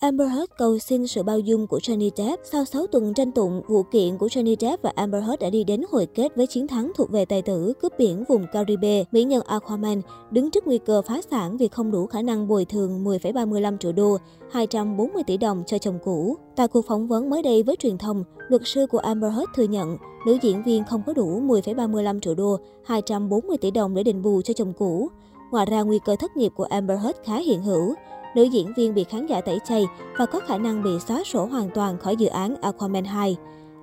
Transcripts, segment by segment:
Amber Heard cầu xin sự bao dung của Johnny Depp. Sau 6 tuần tranh tụng, vụ kiện của Johnny Depp và Amber Heard đã đi đến hồi kết với chiến thắng thuộc về tài tử cướp biển vùng Caribe, mỹ nhân Aquaman, đứng trước nguy cơ phá sản vì không đủ khả năng bồi thường 10,35 triệu đô, 240 tỷ đồng cho chồng cũ. Tại cuộc phỏng vấn mới đây với truyền thông, luật sư của Amber Heard thừa nhận nữ diễn viên không có đủ 10,35 triệu đô, 240 tỷ đồng để đền bù cho chồng cũ. Ngoài ra, nguy cơ thất nghiệp của Amber Heard khá hiện hữu nữ diễn viên bị khán giả tẩy chay và có khả năng bị xóa sổ hoàn toàn khỏi dự án Aquaman 2.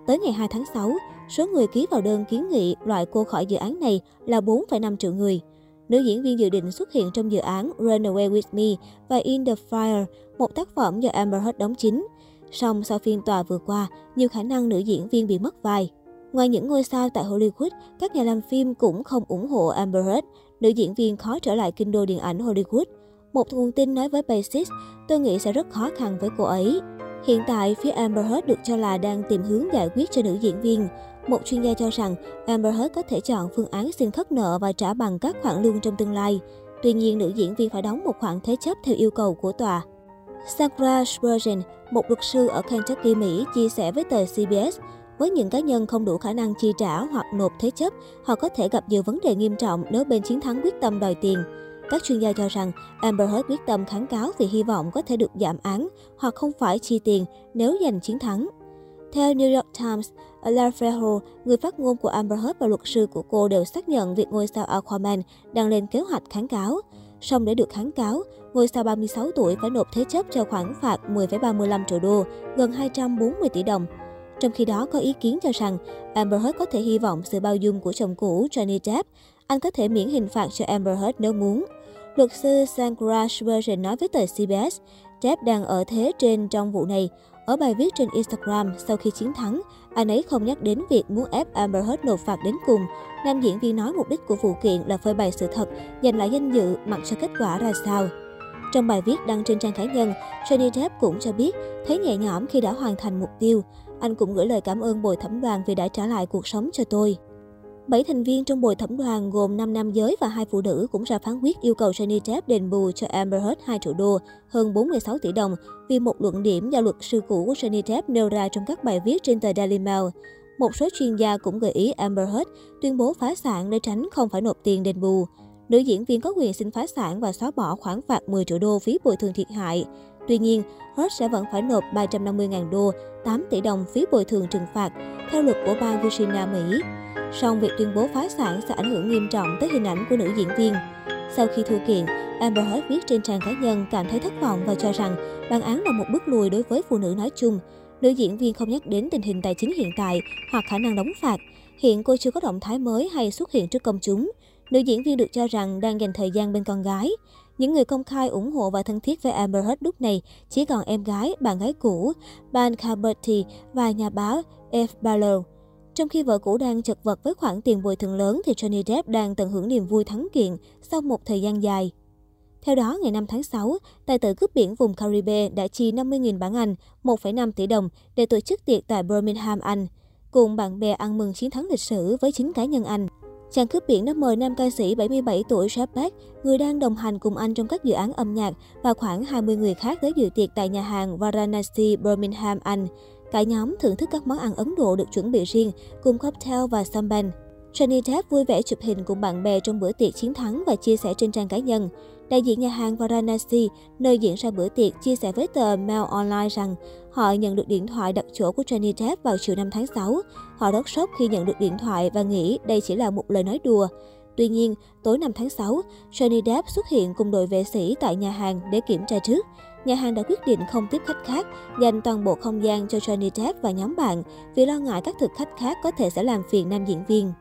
Tới ngày 2 tháng 6, số người ký vào đơn kiến nghị loại cô khỏi dự án này là 4,5 triệu người. Nữ diễn viên dự định xuất hiện trong dự án Run Away With Me và In The Fire, một tác phẩm do Amber Heard đóng chính. Song sau phiên tòa vừa qua, nhiều khả năng nữ diễn viên bị mất vai. Ngoài những ngôi sao tại Hollywood, các nhà làm phim cũng không ủng hộ Amber Heard. Nữ diễn viên khó trở lại kinh đô điện ảnh Hollywood. Một nguồn tin nói với Basis, tôi nghĩ sẽ rất khó khăn với cô ấy. Hiện tại, phía Amber Heard được cho là đang tìm hướng giải quyết cho nữ diễn viên. Một chuyên gia cho rằng Amber Heard có thể chọn phương án xin khất nợ và trả bằng các khoản lương trong tương lai. Tuy nhiên, nữ diễn viên phải đóng một khoản thế chấp theo yêu cầu của tòa. Sarah Spurgeon, một luật sư ở Kentucky, Mỹ, chia sẻ với tờ CBS, với những cá nhân không đủ khả năng chi trả hoặc nộp thế chấp, họ có thể gặp nhiều vấn đề nghiêm trọng nếu bên chiến thắng quyết tâm đòi tiền. Các chuyên gia cho rằng Amber Heard quyết tâm kháng cáo vì hy vọng có thể được giảm án hoặc không phải chi tiền nếu giành chiến thắng. Theo New York Times, Lara Frejo, người phát ngôn của Amber Heard và luật sư của cô đều xác nhận việc ngôi sao Aquaman đang lên kế hoạch kháng cáo. Song để được kháng cáo, ngôi sao 36 tuổi phải nộp thế chấp cho khoản phạt 10,35 triệu đô, gần 240 tỷ đồng. Trong khi đó, có ý kiến cho rằng Amber Heard có thể hy vọng sự bao dung của chồng cũ Johnny Depp. Anh có thể miễn hình phạt cho Amber Heard nếu muốn. Luật sư Sangra Spurgeon nói với tờ CBS, Depp đang ở thế trên trong vụ này. Ở bài viết trên Instagram sau khi chiến thắng, anh ấy không nhắc đến việc muốn ép Amber Heard nộp phạt đến cùng. Nam diễn viên nói mục đích của vụ kiện là phơi bày sự thật, giành lại danh dự mặc cho kết quả ra sao. Trong bài viết đăng trên trang cá nhân, Johnny Depp cũng cho biết thấy nhẹ nhõm khi đã hoàn thành mục tiêu. Anh cũng gửi lời cảm ơn bồi thẩm đoàn vì đã trả lại cuộc sống cho tôi. Bảy thành viên trong bồi thẩm đoàn gồm 5 nam giới và hai phụ nữ cũng ra phán quyết yêu cầu Johnny Depp đền bù cho Amber Heard 2 triệu đô, hơn 46 tỷ đồng, vì một luận điểm do luật sư cũ của Johnny Depp nêu ra trong các bài viết trên tờ Daily Mail. Một số chuyên gia cũng gợi ý Amber Heard tuyên bố phá sản để tránh không phải nộp tiền đền bù. Nữ diễn viên có quyền xin phá sản và xóa bỏ khoản phạt 10 triệu đô phí bồi thường thiệt hại. Tuy nhiên, Hurt sẽ vẫn phải nộp 350.000 đô, 8 tỷ đồng phí bồi thường trừng phạt, theo luật của bang Virginia, Mỹ. Song việc tuyên bố phá sản sẽ ảnh hưởng nghiêm trọng tới hình ảnh của nữ diễn viên. Sau khi thua kiện, Amber Heard viết trên trang cá nhân cảm thấy thất vọng và cho rằng bản án là một bước lùi đối với phụ nữ nói chung. Nữ diễn viên không nhắc đến tình hình tài chính hiện tại hoặc khả năng đóng phạt. Hiện cô chưa có động thái mới hay xuất hiện trước công chúng. Nữ diễn viên được cho rằng đang dành thời gian bên con gái. Những người công khai ủng hộ và thân thiết với Amber Heard lúc này chỉ còn em gái, bạn gái cũ, Ban Carberti và nhà báo F. Barlow. Trong khi vợ cũ đang chật vật với khoản tiền bồi thường lớn thì Johnny Depp đang tận hưởng niềm vui thắng kiện sau một thời gian dài. Theo đó, ngày 5 tháng 6, tài tử cướp biển vùng Caribe đã chi 50.000 bảng Anh, 1,5 tỷ đồng để tổ chức tiệc tại Birmingham, Anh, cùng bạn bè ăn mừng chiến thắng lịch sử với chính cá nhân Anh. Chàng cướp biển đã mời nam ca sĩ 77 tuổi Sharp Beck, người đang đồng hành cùng anh trong các dự án âm nhạc, và khoảng 20 người khác tới dự tiệc tại nhà hàng Varanasi, Birmingham, Anh. Cả nhóm thưởng thức các món ăn Ấn Độ được chuẩn bị riêng, cùng cocktail và champagne. Johnny Depp vui vẻ chụp hình cùng bạn bè trong bữa tiệc chiến thắng và chia sẻ trên trang cá nhân. Đại diện nhà hàng Varanasi, nơi diễn ra bữa tiệc, chia sẻ với tờ Mail Online rằng họ nhận được điện thoại đặt chỗ của Johnny Depp vào chiều 5 tháng 6. Họ rất sốc khi nhận được điện thoại và nghĩ đây chỉ là một lời nói đùa. Tuy nhiên, tối 5 tháng 6, Johnny Depp xuất hiện cùng đội vệ sĩ tại nhà hàng để kiểm tra trước. Nhà hàng đã quyết định không tiếp khách khác, dành toàn bộ không gian cho Johnny Depp và nhóm bạn vì lo ngại các thực khách khác có thể sẽ làm phiền nam diễn viên.